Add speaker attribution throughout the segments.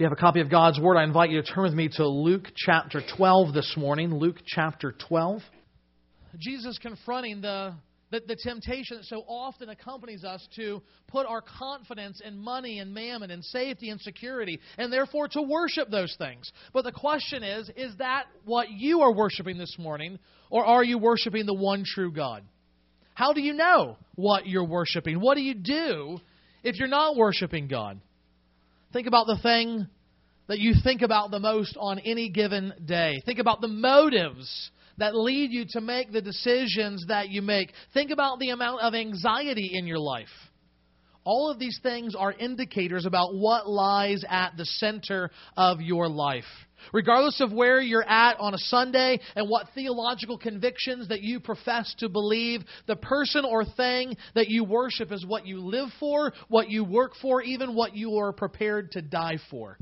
Speaker 1: If you have a copy of God's Word, I invite you to turn with me to Luke chapter 12 this morning. Luke chapter 12. Jesus confronting the, the, the, temptation that so often accompanies us to put our confidence in money and mammon and safety and security, and therefore to worship those things. But the question is is that what you are worshiping this morning, or are you worshiping the one true God? How do you know what you're worshiping? What do you do if you're not worshiping God? Think about the thing that you think about the most on any given day. Think about the motives that lead you to make the decisions that you make. Think about the amount of anxiety in your life. All of these things are indicators about what lies at the center of your life. Regardless of where you're at on a Sunday and what theological convictions that you profess to believe, the person or thing that you worship is what you live for, what you work for, even what you are prepared to die for.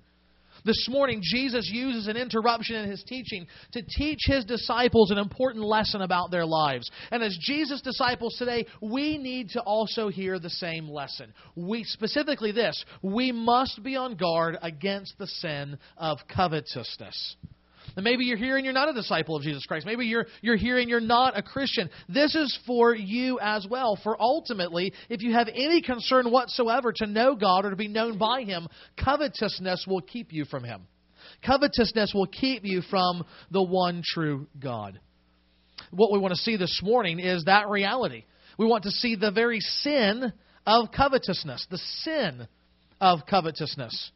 Speaker 1: This morning, Jesus uses an interruption in his teaching to teach his disciples an important lesson about their lives. And as Jesus' disciples today, we need to also hear the same lesson. We specifically this, we must be on guard against the sin of covetousness. And maybe you're here and you're not a disciple of Jesus Christ. Maybe you're, you're here and you're not a Christian. This is for you as well. For ultimately, if you have any concern whatsoever to know God or to be known by Him, covetousness will keep you from Him. Covetousness will keep you from the one true God. What we want to see this morning is that reality. We want to see the very sin of covetousness, the sin of covetousness.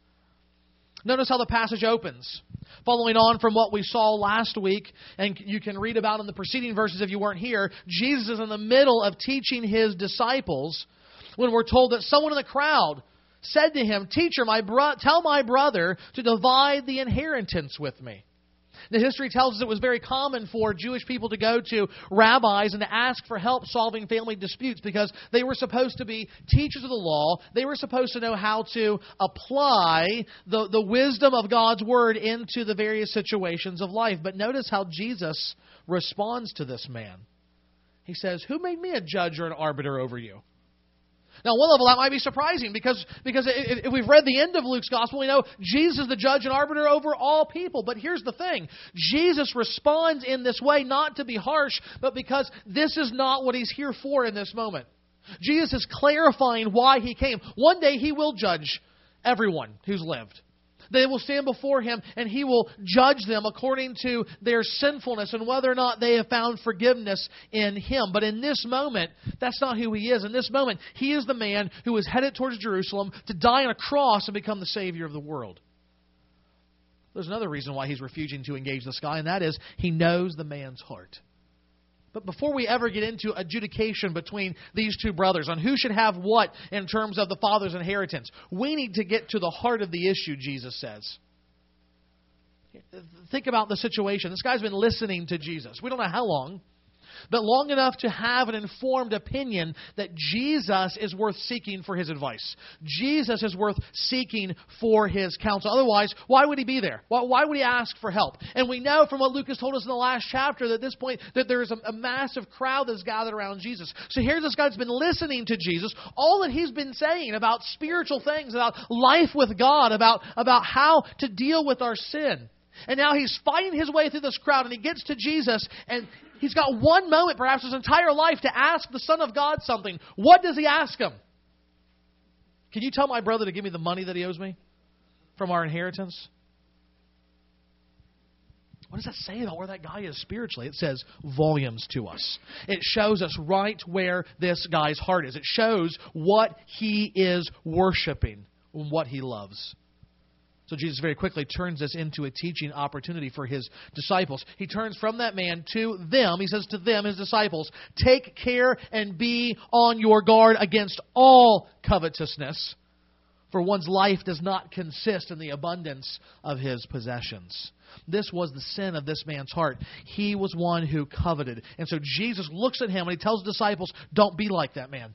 Speaker 1: Notice how the passage opens. Following on from what we saw last week, and you can read about in the preceding verses if you weren't here, Jesus is in the middle of teaching his disciples when we're told that someone in the crowd said to him, Teacher, my bro- tell my brother to divide the inheritance with me. The history tells us it was very common for Jewish people to go to rabbis and to ask for help solving family disputes because they were supposed to be teachers of the law. They were supposed to know how to apply the, the wisdom of God's word into the various situations of life. But notice how Jesus responds to this man. He says, Who made me a judge or an arbiter over you? Now, one level that might be surprising because, because if we've read the end of Luke's gospel, we know Jesus is the judge and arbiter over all people. But here's the thing Jesus responds in this way not to be harsh, but because this is not what he's here for in this moment. Jesus is clarifying why he came. One day he will judge everyone who's lived. They will stand before him and he will judge them according to their sinfulness and whether or not they have found forgiveness in him. But in this moment, that's not who he is. In this moment, he is the man who is headed towards Jerusalem to die on a cross and become the Savior of the world. There's another reason why he's refusing to engage this guy, and that is he knows the man's heart. But before we ever get into adjudication between these two brothers on who should have what in terms of the father's inheritance, we need to get to the heart of the issue, Jesus says. Think about the situation. This guy's been listening to Jesus. We don't know how long but long enough to have an informed opinion that Jesus is worth seeking for his advice. Jesus is worth seeking for his counsel. Otherwise, why would he be there? Why, would he ask for help? And we know from what Luke has told us in the last chapter that at this point that there is a, a massive crowd that's gathered around Jesus. So here's this guy that's been listening to Jesus. All that he's been saying about spiritual things, about life with God, about, about how to deal with our sin. And now he's fighting his way through this crowd, and he gets to Jesus, and he's got one moment, perhaps his entire life, to ask the Son of God something. What does he ask him? Can you tell my brother to give me the money that he owes me from our inheritance? What does that say about where that guy is spiritually? It says volumes to us. It shows us right where this guy's heart is. It shows what he is worshiping and what he loves. So Jesus very quickly turns this into a teaching opportunity for his disciples. He turns from that man to them. He says to them, his disciples, Take care and be on your guard against all covetousness, for one's life does not consist in the abundance of his possessions. This was the sin of this man's heart. He was one who coveted. And so Jesus looks at him and he tells the disciples, Don't be like that man.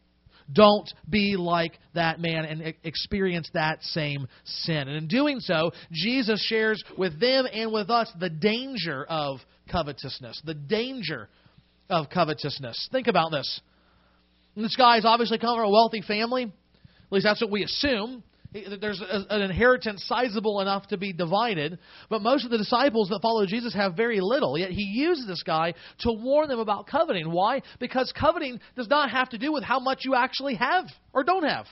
Speaker 1: Don't be like that man and experience that same sin. And in doing so, Jesus shares with them and with us the danger of covetousness. The danger of covetousness. Think about this. This guy is obviously come from a wealthy family. At least that's what we assume. There's an inheritance sizable enough to be divided, but most of the disciples that follow Jesus have very little. Yet he uses this guy to warn them about coveting. Why? Because coveting does not have to do with how much you actually have or don't have.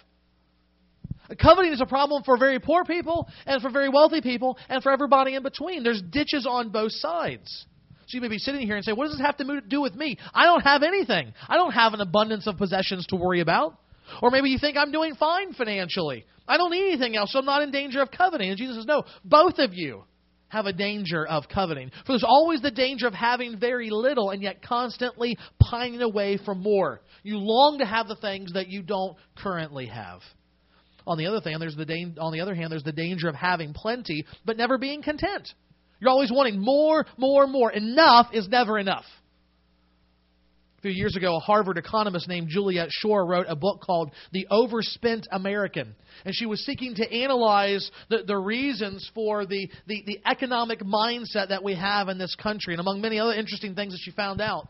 Speaker 1: Coveting is a problem for very poor people and for very wealthy people and for everybody in between. There's ditches on both sides. So you may be sitting here and say, What does this have to do with me? I don't have anything. I don't have an abundance of possessions to worry about. Or maybe you think I'm doing fine financially. I don't need anything else, so I'm not in danger of coveting. And Jesus says, No, both of you have a danger of coveting. For there's always the danger of having very little and yet constantly pining away for more. You long to have the things that you don't currently have. On the other thing, there's the da- on the other hand, there's the danger of having plenty but never being content. You're always wanting more, more, more. Enough is never enough. Few years ago, a Harvard economist named Juliet Schor wrote a book called The Overspent American. And she was seeking to analyze the, the reasons for the, the, the economic mindset that we have in this country. And among many other interesting things that she found out,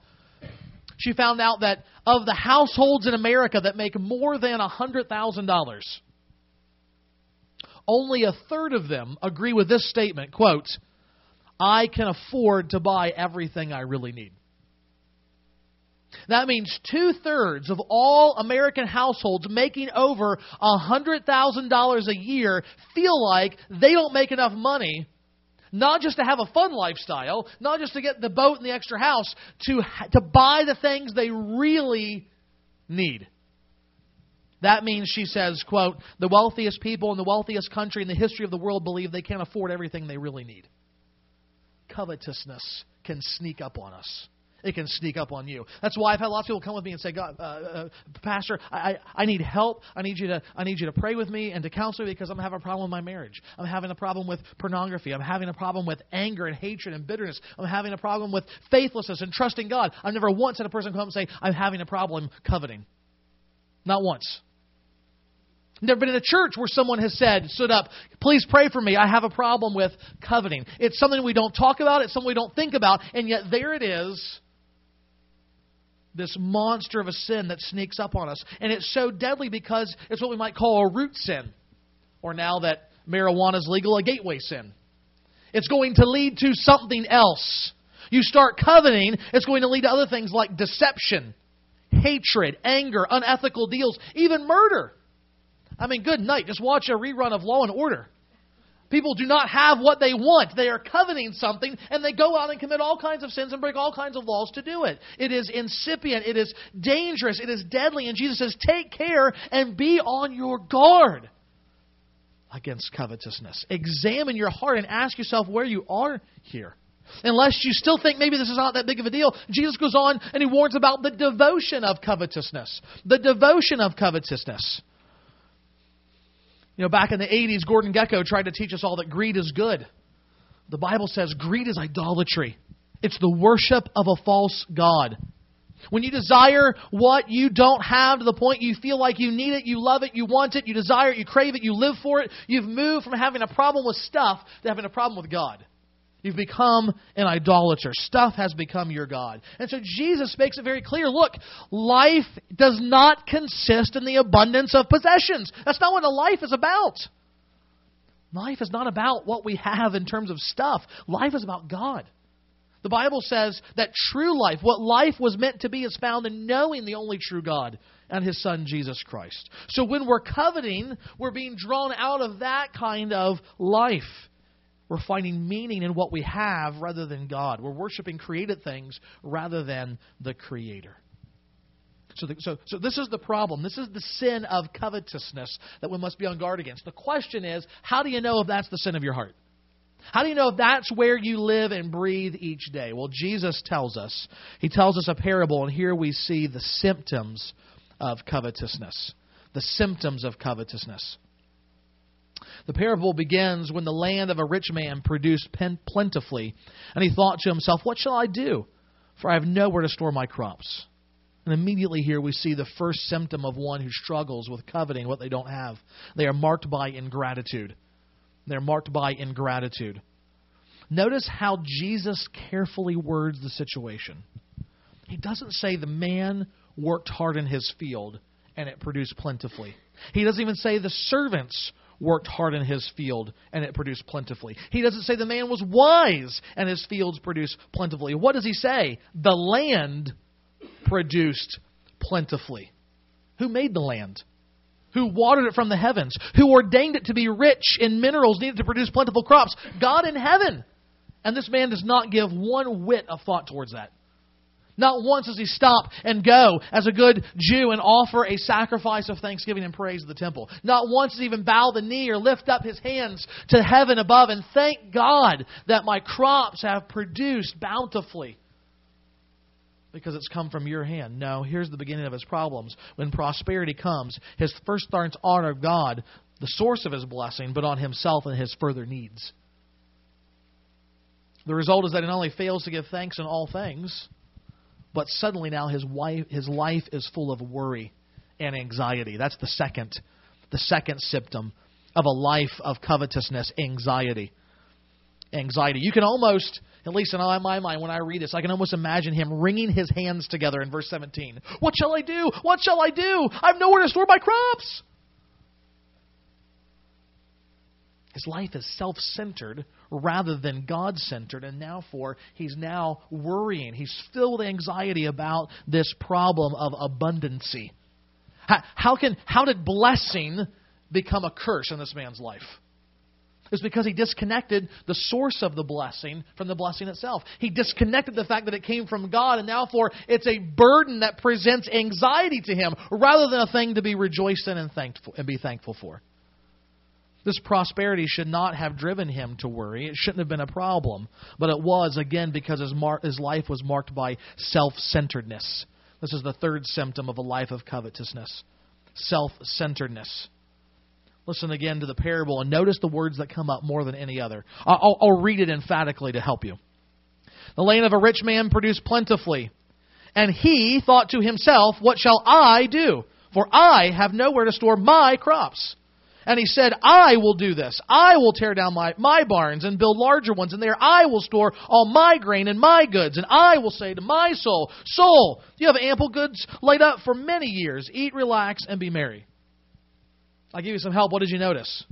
Speaker 1: she found out that of the households in America that make more than $100,000, only a third of them agree with this statement quote i can afford to buy everything i really need that means two thirds of all American households making over $100,000 a year feel like they don't make enough money, not just to have a fun lifestyle, not just to get the boat and the extra house, to, to buy the things they really need. That means, she says, quote, the wealthiest people in the wealthiest country in the history of the world believe they can't afford everything they really need. Covetousness can sneak up on us. It can sneak up on you. That's why I've had lots of people come with me and say, God, uh, uh, Pastor, I, I need help. I need you to I need you to pray with me and to counsel me because I'm having a problem with my marriage. I'm having a problem with pornography. I'm having a problem with anger and hatred and bitterness. I'm having a problem with faithlessness and trusting God. I've never once had a person come up and say, I'm having a problem coveting. Not once. Never been in a church where someone has said, stood up, please pray for me. I have a problem with coveting. It's something we don't talk about, it's something we don't think about, and yet there it is. This monster of a sin that sneaks up on us. And it's so deadly because it's what we might call a root sin. Or now that marijuana is legal, a gateway sin. It's going to lead to something else. You start coveting, it's going to lead to other things like deception, hatred, anger, unethical deals, even murder. I mean, good night. Just watch a rerun of Law and Order. People do not have what they want. They are coveting something, and they go out and commit all kinds of sins and break all kinds of laws to do it. It is incipient. It is dangerous. It is deadly. And Jesus says, take care and be on your guard against covetousness. Examine your heart and ask yourself where you are here. Unless you still think maybe this is not that big of a deal, Jesus goes on and he warns about the devotion of covetousness. The devotion of covetousness. You know, back in the 80s, Gordon Gekko tried to teach us all that greed is good. The Bible says greed is idolatry, it's the worship of a false God. When you desire what you don't have to the point you feel like you need it, you love it, you want it, you desire it, you crave it, you live for it, you've moved from having a problem with stuff to having a problem with God. You've become an idolater. Stuff has become your God. And so Jesus makes it very clear look, life does not consist in the abundance of possessions. That's not what a life is about. Life is not about what we have in terms of stuff, life is about God. The Bible says that true life, what life was meant to be, is found in knowing the only true God and His Son, Jesus Christ. So when we're coveting, we're being drawn out of that kind of life. We're finding meaning in what we have rather than God. We're worshiping created things rather than the Creator. So, the, so, so this is the problem. This is the sin of covetousness that we must be on guard against. The question is, how do you know if that's the sin of your heart? How do you know if that's where you live and breathe each day? Well, Jesus tells us. He tells us a parable, and here we see the symptoms of covetousness. The symptoms of covetousness. The parable begins when the land of a rich man produced plentifully, and he thought to himself, What shall I do? For I have nowhere to store my crops. And immediately here we see the first symptom of one who struggles with coveting what they don't have. They are marked by ingratitude. They're marked by ingratitude. Notice how Jesus carefully words the situation. He doesn't say the man worked hard in his field and it produced plentifully. He doesn't even say the servants worked hard in his field and it produced plentifully. He doesn't say the man was wise and his fields produced plentifully. What does he say? The land produced plentifully. Who made the land? Who watered it from the heavens? Who ordained it to be rich in minerals needed to produce plentiful crops? God in heaven. And this man does not give one whit of thought towards that. Not once does he stop and go as a good Jew and offer a sacrifice of thanksgiving and praise at the temple. Not once does he even bow the knee or lift up his hands to heaven above and thank God that my crops have produced bountifully because it's come from your hand. No, here's the beginning of his problems. When prosperity comes, his first starts honor God, the source of his blessing, but on himself and his further needs. The result is that he not only fails to give thanks in all things, but suddenly now his wife his life is full of worry and anxiety. That's the second the second symptom of a life of covetousness, anxiety. Anxiety. You can almost, at least in my mind, when I read this, I can almost imagine him wringing his hands together in verse 17. What shall I do? What shall I do? I've nowhere to store my crops. His life is self centered rather than God centered, and now for he's now worrying. He's filled with anxiety about this problem of abundancy. How, how, can, how did blessing become a curse in this man's life? It's because he disconnected the source of the blessing from the blessing itself. He disconnected the fact that it came from God, and now for it's a burden that presents anxiety to him rather than a thing to be rejoiced in and thankful and be thankful for. This prosperity should not have driven him to worry. It shouldn't have been a problem. But it was, again, because his, mar- his life was marked by self centeredness. This is the third symptom of a life of covetousness self centeredness. Listen again to the parable and notice the words that come up more than any other. I'll, I'll read it emphatically to help you. The land of a rich man produced plentifully, and he thought to himself, What shall I do? For I have nowhere to store my crops. And he said, I will do this. I will tear down my, my barns and build larger ones, and there I will store all my grain and my goods. And I will say to my soul, Soul, you have ample goods laid up for many years. Eat, relax, and be merry. I'll give you some help. What did you notice?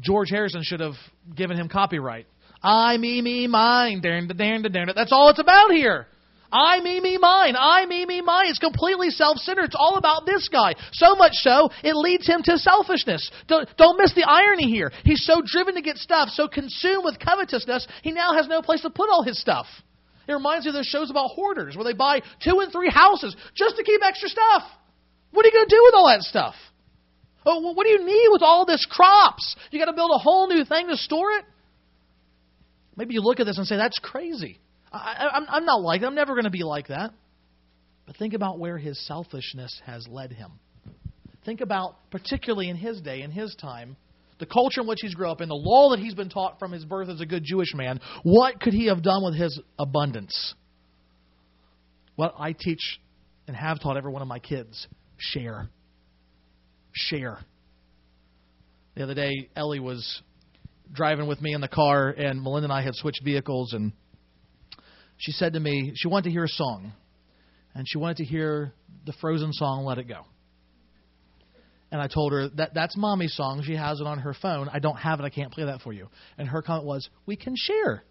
Speaker 1: George Harrison should have given him copyright. I, me, me, mine. Darn, darn, darn, darn. That's all it's about here. I, me, me, mine. I, me, me, mine. It's completely self centered. It's all about this guy. So much so, it leads him to selfishness. Don't, don't miss the irony here. He's so driven to get stuff, so consumed with covetousness, he now has no place to put all his stuff. It reminds me of those shows about hoarders where they buy two and three houses just to keep extra stuff. What are you going to do with all that stuff? Oh, what do you need with all this crops? You got to build a whole new thing to store it? Maybe you look at this and say, that's crazy. I, am not like that. I'm never going to be like that. But think about where his selfishness has led him. Think about, particularly in his day, in his time, the culture in which he's grew up in, the law that he's been taught from his birth as a good Jewish man. What could he have done with his abundance? What I teach and have taught every one of my kids share. Share. The other day, Ellie was driving with me in the car, and Melinda and I had switched vehicles, and she said to me she wanted to hear a song, and she wanted to hear the Frozen song "Let It Go." And I told her that that's mommy's song. She has it on her phone. I don't have it. I can't play that for you. And her comment was, "We can share."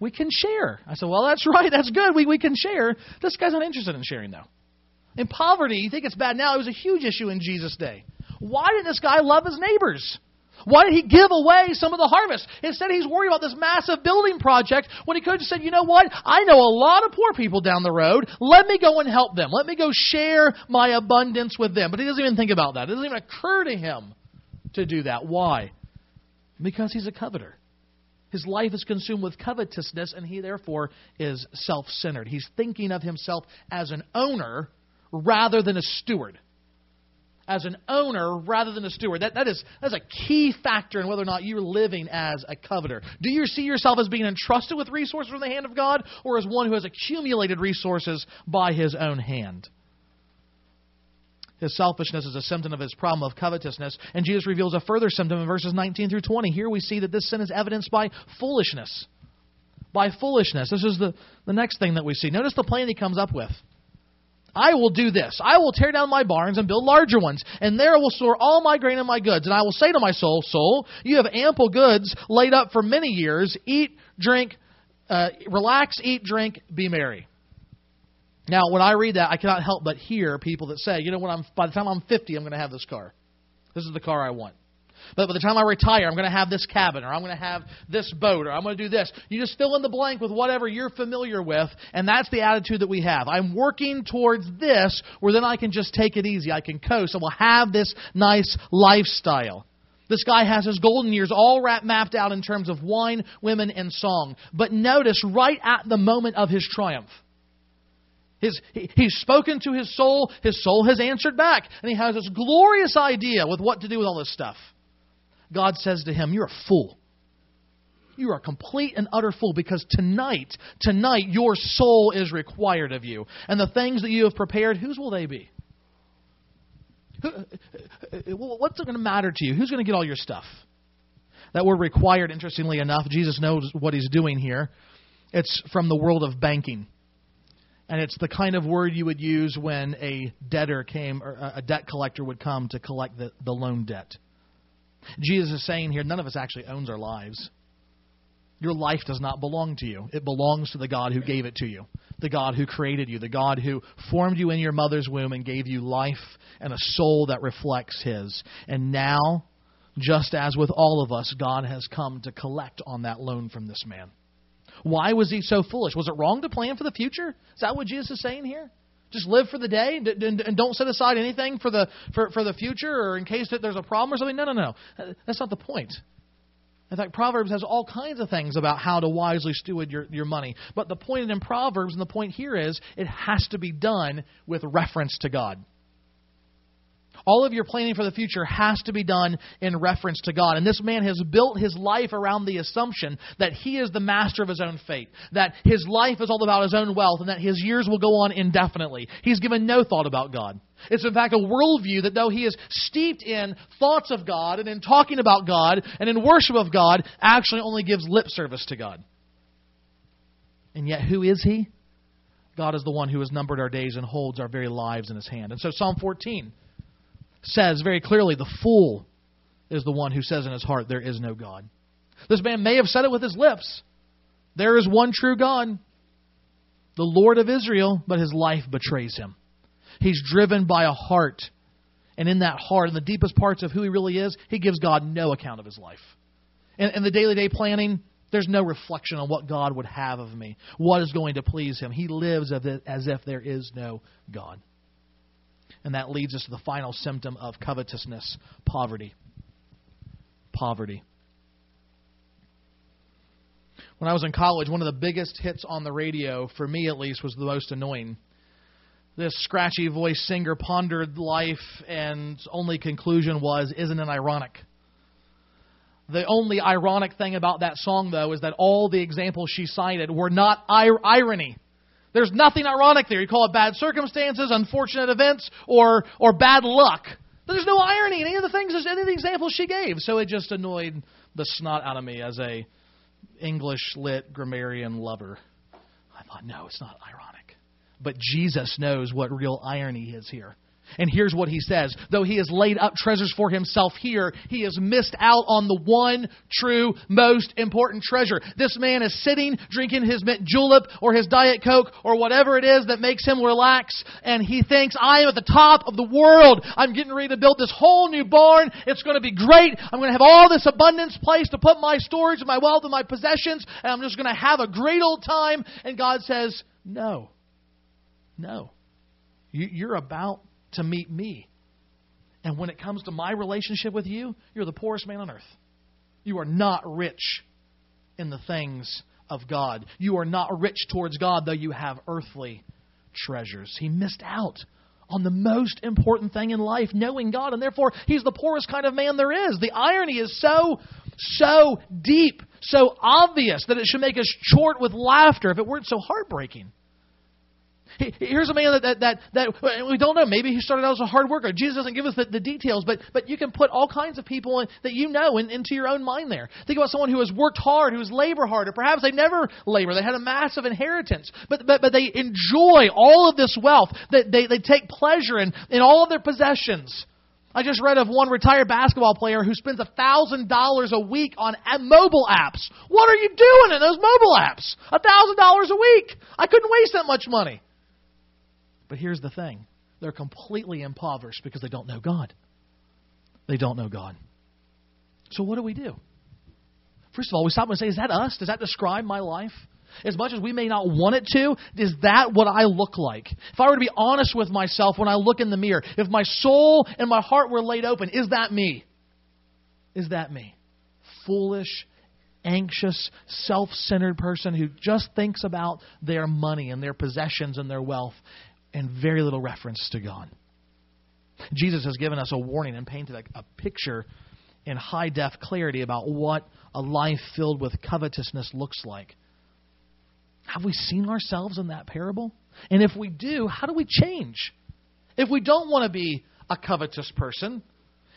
Speaker 1: We can share. I said, Well, that's right. That's good. We, we can share. This guy's not interested in sharing, though. In poverty, you think it's bad now. It was a huge issue in Jesus' day. Why didn't this guy love his neighbors? Why did he give away some of the harvest? Instead, he's worried about this massive building project when he could have said, you know what? I know a lot of poor people down the road. Let me go and help them. Let me go share my abundance with them. But he doesn't even think about that. It doesn't even occur to him to do that. Why? Because he's a coveter. His life is consumed with covetousness, and he therefore is self centered. He's thinking of himself as an owner rather than a steward as an owner rather than a steward. That, that is that's a key factor in whether or not you're living as a coveter. Do you see yourself as being entrusted with resources from the hand of God or as one who has accumulated resources by his own hand? His selfishness is a symptom of his problem of covetousness. And Jesus reveals a further symptom in verses 19 through 20. Here we see that this sin is evidenced by foolishness. By foolishness. This is the, the next thing that we see. Notice the plan he comes up with. I will do this. I will tear down my barns and build larger ones, and there I will store all my grain and my goods. And I will say to my soul, Soul, you have ample goods laid up for many years. Eat, drink, uh, relax, eat, drink, be merry. Now, when I read that, I cannot help but hear people that say, you know, when I'm by the time I'm 50, I'm going to have this car. This is the car I want. But by the time I retire, I'm going to have this cabin, or I'm going to have this boat, or I'm going to do this. You just fill in the blank with whatever you're familiar with, and that's the attitude that we have. I'm working towards this, where then I can just take it easy. I can coast, and we'll have this nice lifestyle. This guy has his golden years all wrapped, mapped out in terms of wine, women, and song. But notice, right at the moment of his triumph, his, he, he's spoken to his soul, his soul has answered back, and he has this glorious idea with what to do with all this stuff. God says to him, You're a fool. You are a complete and utter fool because tonight, tonight, your soul is required of you. And the things that you have prepared, whose will they be? Uh, uh, what's going to matter to you? Who's going to get all your stuff? That word required, interestingly enough, Jesus knows what he's doing here. It's from the world of banking. And it's the kind of word you would use when a debtor came, or a debt collector would come to collect the, the loan debt. Jesus is saying here, none of us actually owns our lives. Your life does not belong to you. It belongs to the God who gave it to you, the God who created you, the God who formed you in your mother's womb and gave you life and a soul that reflects His. And now, just as with all of us, God has come to collect on that loan from this man. Why was he so foolish? Was it wrong to plan for the future? Is that what Jesus is saying here? Just live for the day and don't set aside anything for the for, for the future or in case that there's a problem or something. No, no, no. That's not the point. In fact, Proverbs has all kinds of things about how to wisely steward your, your money. But the point in Proverbs, and the point here is, it has to be done with reference to God. All of your planning for the future has to be done in reference to God. And this man has built his life around the assumption that he is the master of his own fate, that his life is all about his own wealth, and that his years will go on indefinitely. He's given no thought about God. It's in fact a worldview that though he is steeped in thoughts of God and in talking about God and in worship of God, actually only gives lip service to God. And yet, who is he? God is the one who has numbered our days and holds our very lives in his hand. And so, Psalm 14 says very clearly the fool is the one who says in his heart, There is no God. This man may have said it with his lips. There is one true God, the Lord of Israel, but his life betrays him. He's driven by a heart. And in that heart, in the deepest parts of who he really is, he gives God no account of his life. And in the daily day planning, there's no reflection on what God would have of me, what is going to please him. He lives as if there is no God. And that leads us to the final symptom of covetousness poverty. Poverty. When I was in college, one of the biggest hits on the radio, for me at least, was the most annoying. This scratchy voice singer pondered life, and only conclusion was, Isn't it ironic? The only ironic thing about that song, though, is that all the examples she cited were not ir- irony. There's nothing ironic there. You call it bad circumstances, unfortunate events, or, or bad luck. There's no irony in any of the things, any of the examples she gave. So it just annoyed the snot out of me as a English lit grammarian lover. I thought, no, it's not ironic. But Jesus knows what real irony is here. And here's what he says Though he has laid up treasures for himself here, he has missed out on the one true, most important treasure. This man is sitting, drinking his mint julep or his Diet Coke or whatever it is that makes him relax, and he thinks, I am at the top of the world. I'm getting ready to build this whole new barn. It's going to be great. I'm going to have all this abundance place to put my storage and my wealth and my possessions, and I'm just going to have a great old time. And God says, No. No. You're about to meet me. And when it comes to my relationship with you, you're the poorest man on earth. You are not rich in the things of God. You are not rich towards God, though you have earthly treasures. He missed out on the most important thing in life, knowing God, and therefore he's the poorest kind of man there is. The irony is so, so deep, so obvious that it should make us short with laughter if it weren't so heartbreaking. Here's a man that, that, that, that we don't know. Maybe he started out as a hard worker. Jesus doesn't give us the, the details, but, but you can put all kinds of people in, that you know in, into your own mind there. Think about someone who has worked hard, who has labored hard, or perhaps they never labor. They had a massive inheritance, but, but, but they enjoy all of this wealth. They, they, they take pleasure in, in all of their possessions. I just read of one retired basketball player who spends $1,000 a week on mobile apps. What are you doing in those mobile apps? $1,000 a week. I couldn't waste that much money. But here's the thing they're completely impoverished because they don't know God. They don't know God. So, what do we do? First of all, we stop and say, Is that us? Does that describe my life? As much as we may not want it to, is that what I look like? If I were to be honest with myself when I look in the mirror, if my soul and my heart were laid open, is that me? Is that me? Foolish, anxious, self centered person who just thinks about their money and their possessions and their wealth and very little reference to God. Jesus has given us a warning and painted a, a picture in high def clarity about what a life filled with covetousness looks like. Have we seen ourselves in that parable? And if we do, how do we change? If we don't want to be a covetous person,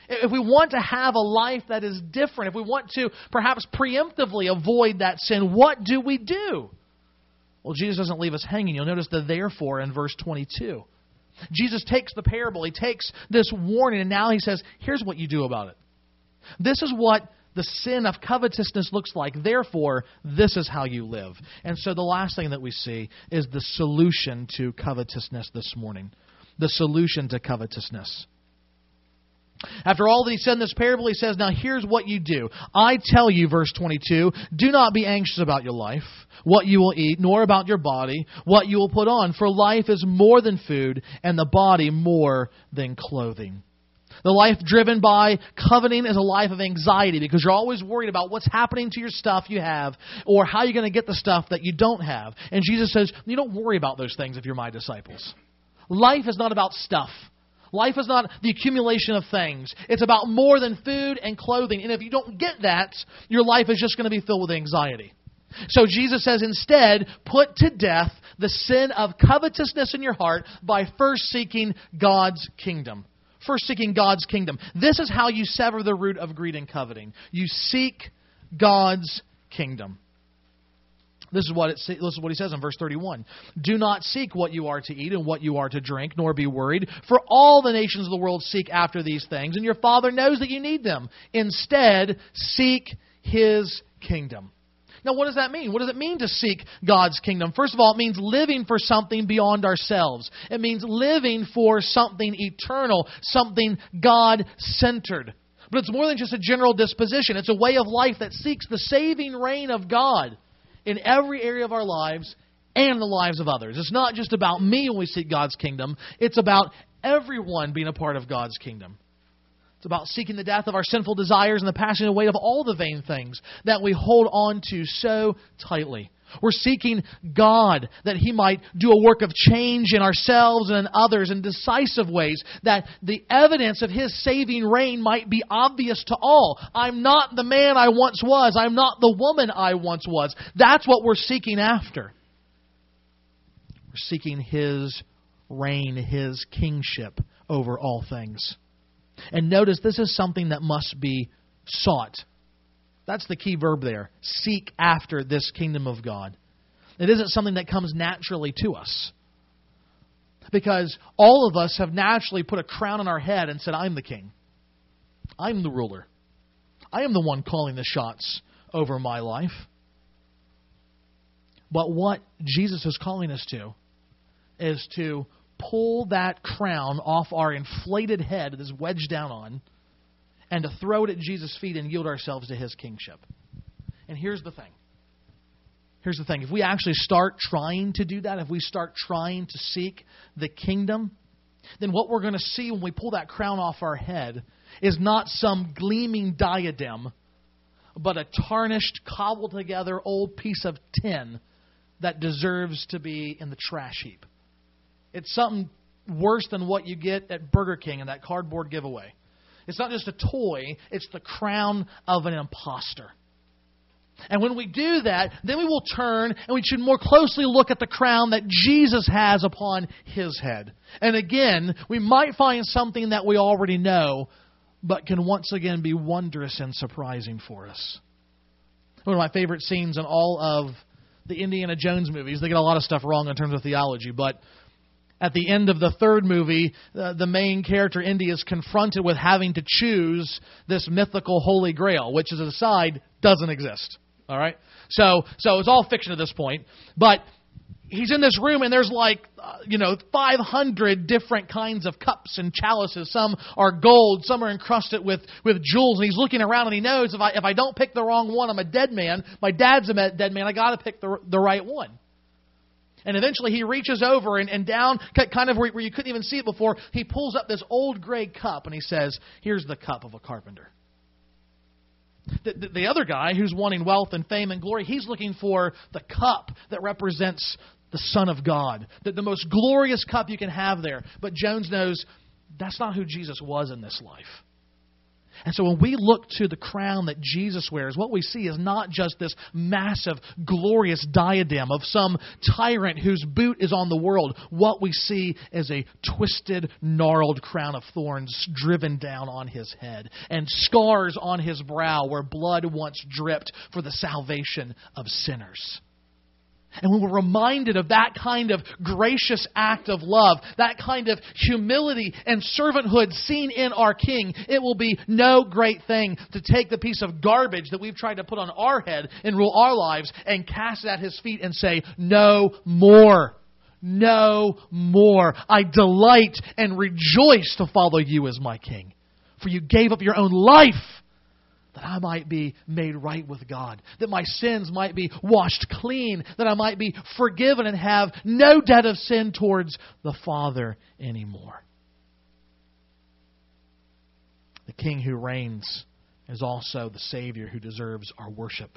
Speaker 1: if we want to have a life that is different, if we want to perhaps preemptively avoid that sin, what do we do? Well, Jesus doesn't leave us hanging. You'll notice the therefore in verse 22. Jesus takes the parable, he takes this warning, and now he says, here's what you do about it. This is what the sin of covetousness looks like. Therefore, this is how you live. And so the last thing that we see is the solution to covetousness this morning. The solution to covetousness. After all that he said in this parable, he says, Now here's what you do. I tell you, verse 22, do not be anxious about your life, what you will eat, nor about your body, what you will put on. For life is more than food, and the body more than clothing. The life driven by coveting is a life of anxiety because you're always worried about what's happening to your stuff you have or how you're going to get the stuff that you don't have. And Jesus says, You don't worry about those things if you're my disciples. Life is not about stuff. Life is not the accumulation of things. It's about more than food and clothing. And if you don't get that, your life is just going to be filled with anxiety. So Jesus says, instead, put to death the sin of covetousness in your heart by first seeking God's kingdom. First seeking God's kingdom. This is how you sever the root of greed and coveting. You seek God's kingdom. This is what it, this is what he says in verse 31. Do not seek what you are to eat and what you are to drink, nor be worried, for all the nations of the world seek after these things, and your Father knows that you need them. Instead, seek his kingdom. Now, what does that mean? What does it mean to seek God's kingdom? First of all, it means living for something beyond ourselves. It means living for something eternal, something God centered. But it's more than just a general disposition, it's a way of life that seeks the saving reign of God in every area of our lives and the lives of others. It's not just about me when we seek God's kingdom, it's about everyone being a part of God's kingdom. It's about seeking the death of our sinful desires and the passing away of all the vain things that we hold on to so tightly. We're seeking God that He might do a work of change in ourselves and in others in decisive ways, that the evidence of His saving reign might be obvious to all. I'm not the man I once was. I'm not the woman I once was. That's what we're seeking after. We're seeking His reign, His kingship over all things. And notice this is something that must be sought. That's the key verb there. Seek after this kingdom of God. It isn't something that comes naturally to us. Because all of us have naturally put a crown on our head and said, I'm the king. I'm the ruler. I am the one calling the shots over my life. But what Jesus is calling us to is to pull that crown off our inflated head that is wedged down on and to throw it at Jesus' feet and yield ourselves to his kingship. And here's the thing. Here's the thing. If we actually start trying to do that, if we start trying to seek the kingdom, then what we're going to see when we pull that crown off our head is not some gleaming diadem, but a tarnished, cobbled together old piece of tin that deserves to be in the trash heap. It's something worse than what you get at Burger King in that cardboard giveaway. It's not just a toy, it's the crown of an impostor. And when we do that, then we will turn and we should more closely look at the crown that Jesus has upon his head. And again, we might find something that we already know, but can once again be wondrous and surprising for us. One of my favorite scenes in all of the Indiana Jones movies, they get a lot of stuff wrong in terms of theology, but at the end of the third movie, uh, the main character, Indy, is confronted with having to choose this mythical Holy Grail, which, as a aside, doesn't exist. All right? So, so it's all fiction at this point. But he's in this room and there's like uh, you know 500 different kinds of cups and chalices some are gold some are encrusted with with jewels and he's looking around and he knows if i if i don't pick the wrong one i'm a dead man my dad's a dead man i got to pick the the right one and eventually he reaches over and, and down, kind of where, where you couldn't even see it before, he pulls up this old gray cup and he says, Here's the cup of a carpenter. The, the, the, other guy who's wanting wealth and fame and glory, he's looking for the cup that represents the Son of God, the, the most glorious cup you can have there. But Jones knows that's not who Jesus was in this life. And so when we look to the crown that Jesus wears, what we see is not just this massive, glorious diadem of some tyrant whose boot is on the world. What we see is a twisted, gnarled crown of thorns driven down on his head, and scars on his brow where blood once dripped for the salvation of sinners. And when we're reminded of that kind of gracious act of love, that kind of humility and servanthood seen in our King, it will be no great thing to take the piece of garbage that we've tried to put on our head and rule our lives and cast it at His feet and say, No more. No more. I delight and rejoice to follow you as my King. For you gave up your own life that I might be made right with God, that my sins might be washed clean, that I might be forgiven and have no debt of sin towards the Father anymore. The King who reigns is also the Savior who deserves our worship.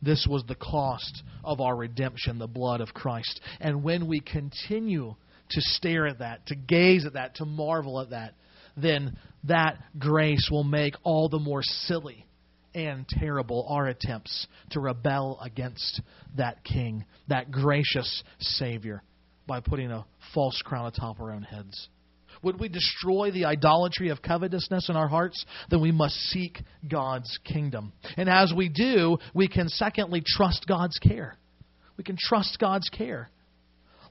Speaker 1: This was the cost of our redemption, the blood of Christ. And when we continue to stare at that, to gaze at that, to marvel at that, then that grace will make all the more silly and terrible our attempts to rebel against that king, that gracious Savior, by putting a false crown atop our own heads. Would we destroy the idolatry of covetousness in our hearts? Then we must seek God's kingdom. And as we do, we can secondly trust God's care. We can trust God's care.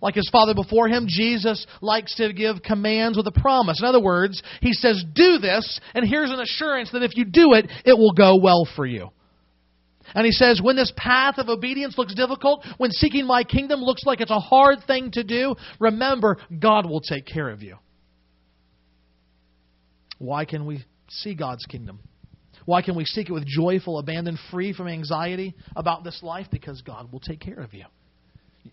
Speaker 1: Like his father before him, Jesus likes to give commands with a promise. In other words, he says, Do this, and here's an assurance that if you do it, it will go well for you. And he says, When this path of obedience looks difficult, when seeking my kingdom looks like it's a hard thing to do, remember, God will take care of you. Why can we see God's kingdom? Why can we seek it with joyful abandon, free from anxiety about this life? Because God will take care of you.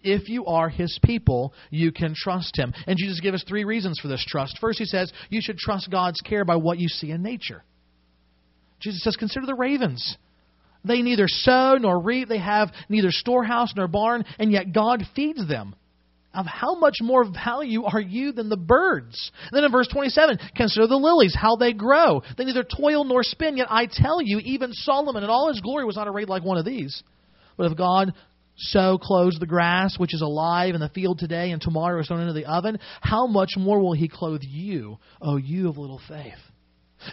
Speaker 1: If you are his people, you can trust him. And Jesus gives us three reasons for this trust. First, he says you should trust God's care by what you see in nature. Jesus says, Consider the ravens. They neither sow nor reap, they have neither storehouse nor barn, and yet God feeds them. Of how much more value are you than the birds? And then in verse 27, consider the lilies, how they grow. They neither toil nor spin, yet I tell you, even Solomon in all his glory was not arrayed like one of these. But if God so clothes the grass which is alive in the field today and tomorrow is thrown into the oven, how much more will he clothe you, O you of little faith?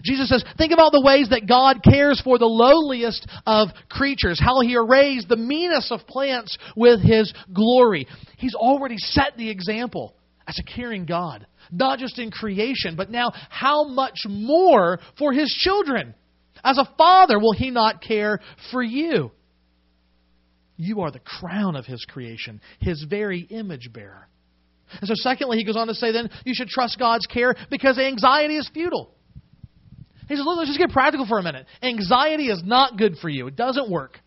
Speaker 1: Jesus says, think about the ways that God cares for the lowliest of creatures, how he arrays the meanest of plants with his glory. He's already set the example as a caring God, not just in creation, but now how much more for his children? As a father, will he not care for you? You are the crown of his creation, his very image bearer. And so, secondly, he goes on to say, then you should trust God's care because anxiety is futile. He says, look, let's just get practical for a minute. Anxiety is not good for you, it doesn't work.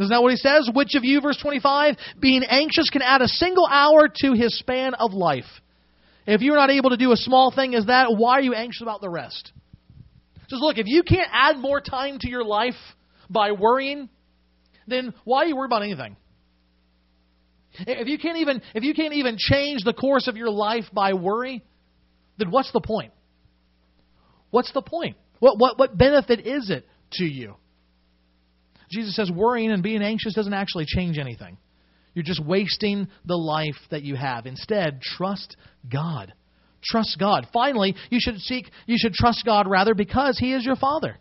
Speaker 1: Isn't that what he says? Which of you, verse 25, being anxious can add a single hour to his span of life? If you're not able to do a small thing as that, why are you anxious about the rest? Just look, if you can't add more time to your life by worrying, then why are you worried about anything? If you can't even if you can't even change the course of your life by worry, then what's the point? What's the point? What what what benefit is it to you? Jesus says worrying and being anxious doesn't actually change anything. You're just wasting the life that you have. Instead, trust God. Trust God. Finally, you should seek you should trust God rather because he is your father.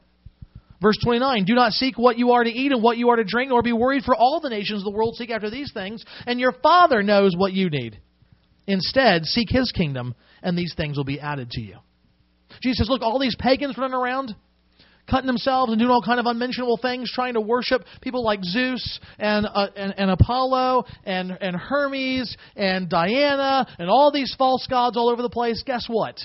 Speaker 1: Verse 29 Do not seek what you are to eat and what you are to drink, or be worried, for all the nations of the world seek after these things, and your Father knows what you need. Instead, seek His kingdom, and these things will be added to you. Jesus says, Look, all these pagans running around, cutting themselves and doing all kind of unmentionable things, trying to worship people like Zeus and, uh, and, and Apollo and, and Hermes and Diana and all these false gods all over the place. Guess what?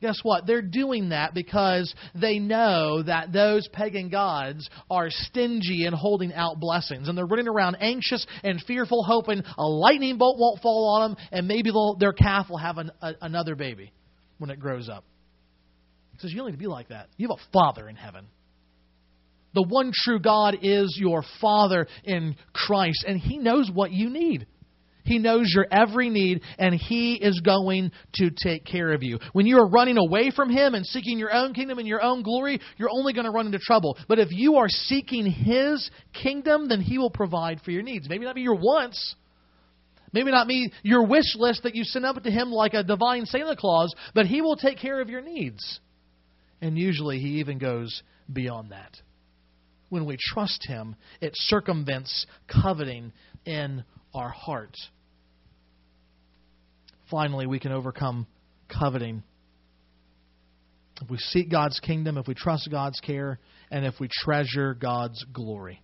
Speaker 1: Guess what? They're doing that because they know that those pagan gods are stingy in holding out blessings. And they're running around anxious and fearful, hoping a lightning bolt won't fall on them and maybe their calf will have an, a, another baby when it grows up. He says, You don't need to be like that. You have a Father in heaven. The one true God is your Father in Christ, and He knows what you need. He knows your every need, and He is going to take care of you. When you are running away from Him and seeking your own kingdom and your own glory, you're only going to run into trouble. But if you are seeking His kingdom, then He will provide for your needs. Maybe not be your wants. Maybe not be your wish list that you send up to Him like a divine Santa Claus, but He will take care of your needs. And usually He even goes beyond that. When we trust Him, it circumvents coveting in our heart finally we can overcome coveting. If we seek God's kingdom, if we trust God's care, and if we treasure God's glory.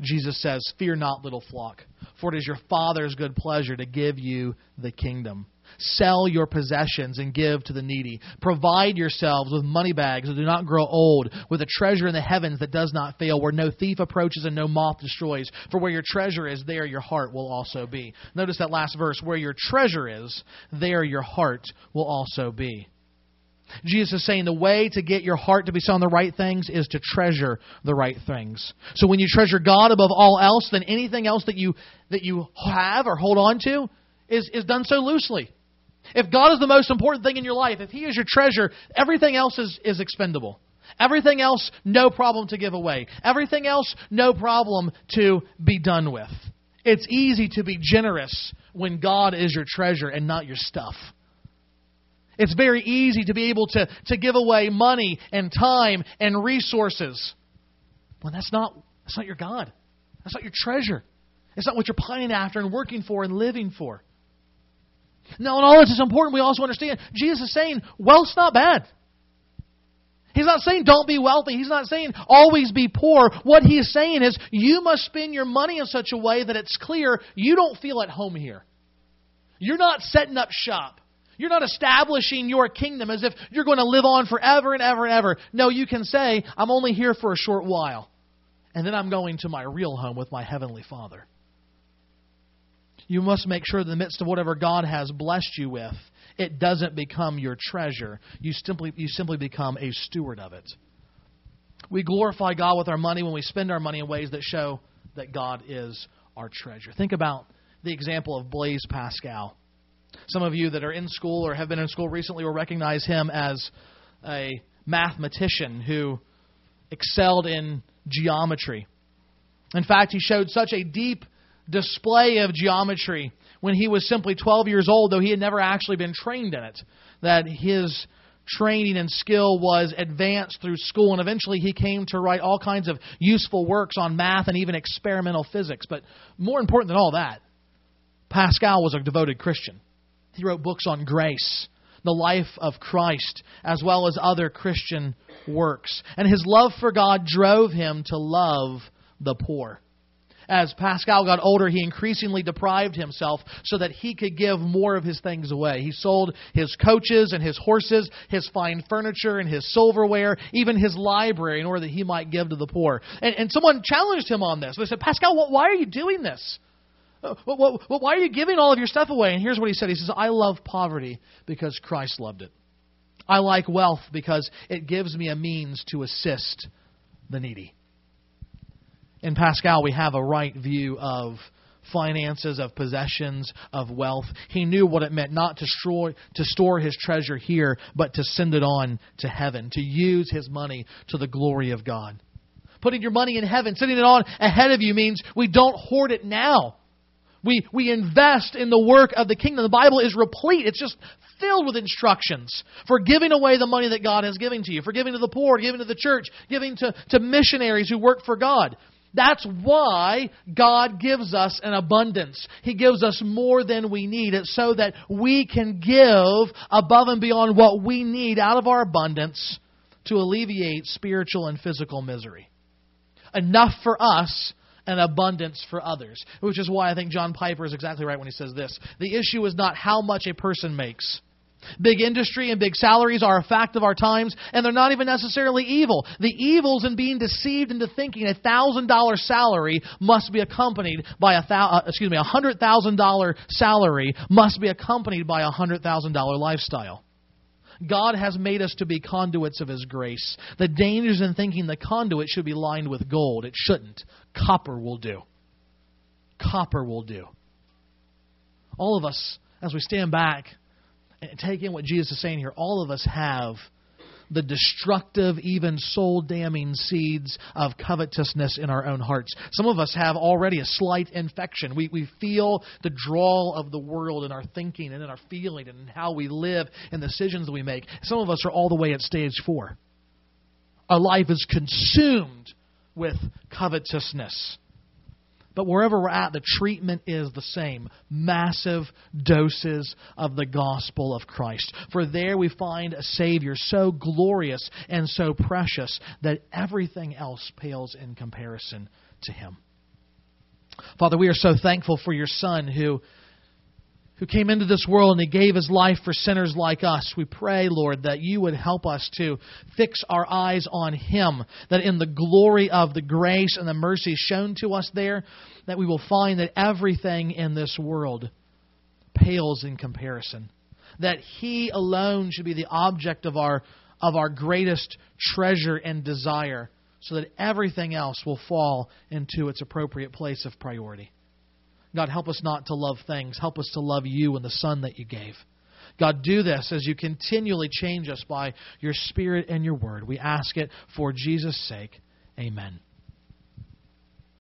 Speaker 1: Jesus says, Fear not, little flock, for it is your Father's good pleasure to give you the kingdom. Sell your possessions and give to the needy. Provide yourselves with money bags that do not grow old, with a treasure in the heavens that does not fail, where no thief approaches and no moth destroys. For where your treasure is, there your heart will also be. Notice that last verse where your treasure is, there your heart will also be. Jesus is saying the way to get your heart to be set on the right things is to treasure the right things. So when you treasure God above all else, then anything else that you that you have or hold on to is, is done so loosely. If God is the most important thing in your life, if He is your treasure, everything else is, is expendable. Everything else, no problem to give away. Everything else, no problem to be done with. It's easy to be generous when God is your treasure and not your stuff. It's very easy to be able to, to give away money and time and resources. when that's not, that's not your God. That's not your treasure. It's not what you're pining after and working for and living for. Now, and all this is important, we also understand Jesus is saying wealth's not bad. He's not saying don't be wealthy. He's not saying always be poor. What he is saying is you must spend your money in such a way that it's clear you don't feel at home here. You're not setting up shop. You're not establishing your kingdom as if you're going to live on forever and ever and ever. No, you can say, I'm only here for a short while. And then I'm going to my real home with my heavenly Father you must make sure in the midst of whatever God has blessed you with, it doesn't become your treasure. You simply, you simply become a steward of it. We glorify God with our money when we spend our money in ways that show that God is our treasure. Think about the example of Blaise Pascal. Some of you that are in school or have been in school recently will recognize him as a mathematician who excelled in geometry. In fact, he showed such a deep display of geometry when he was simply 12 years old, though he had never actually been trained in it. That his training and skill was advanced through school, and eventually he came to write all kinds of useful works on math and even experimental physics. But more important than all that, Pascal was a devoted Christian. He wrote books on grace, the life of Christ, as well as other Christian works. And his love for God drove him to love the poor as Pascal got older, he increasingly deprived himself so that he could give more of his things away. He sold his coaches and his horses, his fine furniture and his silverware, even his library in order that he might give to the poor. And, and someone challenged him on this. They said, Pascal, why are you doing this? Uh, why are you giving all of your stuff away? And here's what he said He says, I love poverty because Christ loved it. I like wealth because it gives me a means to assist the needy in Pascal, we have a right view of finances, of possessions, of wealth. He knew what it meant not to, store, to store his treasure here, but to send it on to heaven, to use his money to the glory of God. Putting your money in heaven, sitting it on ahead of you means we don't hoard it now. We, we invest in the work of the kingdom. The Bible is replete. It's just filled with instructions for giving away the money that God has given to you, for giving to the poor, giving to the church, giving to, to missionaries who work for God. That's why God gives us an abundance. He gives us more than we need. It's so that we can give above and beyond what we need out of our abundance to alleviate spiritual and physical misery. Enough for us and abundance for others. Which is why I think John Piper is exactly right when he says this. The issue is not how much a person makes. Big industry and big salaries are a fact of our times, and they're not even necessarily evil. The evils in being deceived into thinking a thousand dollar salary must be accompanied by a thou, uh, excuse me a hundred thousand dollar salary must be accompanied by a hundred thousand dollar lifestyle. God has made us to be conduits of His grace. The dangers in thinking the conduit should be lined with gold. It shouldn't. Copper will do. Copper will do. All of us, as we stand back and take in what Jesus is saying here, all of us have the destructive, even soul damning seeds of covetousness in our own hearts. Some of us have already a slight infection. We, we feel the drawl of the world in our thinking and in our feeling and in how we live and the decisions that we make. Some of us are all the way at stage four. Our life is consumed with covetousness. But wherever we're at, the treatment is the same massive doses of the gospel of Christ. For there we find a Savior so glorious and so precious that everything else pales in comparison to Him. Father, we are so thankful for your Son who who came into this world and he gave his life for sinners like us. We pray, Lord, that you would help us to fix our eyes on him, that in the glory of the grace and the mercy shown to us there, that we will find that everything in this world pales in comparison. That he alone should be the object of our of our greatest treasure and desire, so that everything else will fall into its appropriate place of priority. God, help us not to love things. Help us to love you and the Son that you gave. God, do this as you continually change us by your Spirit and your Word. We ask it for Jesus' sake. Amen.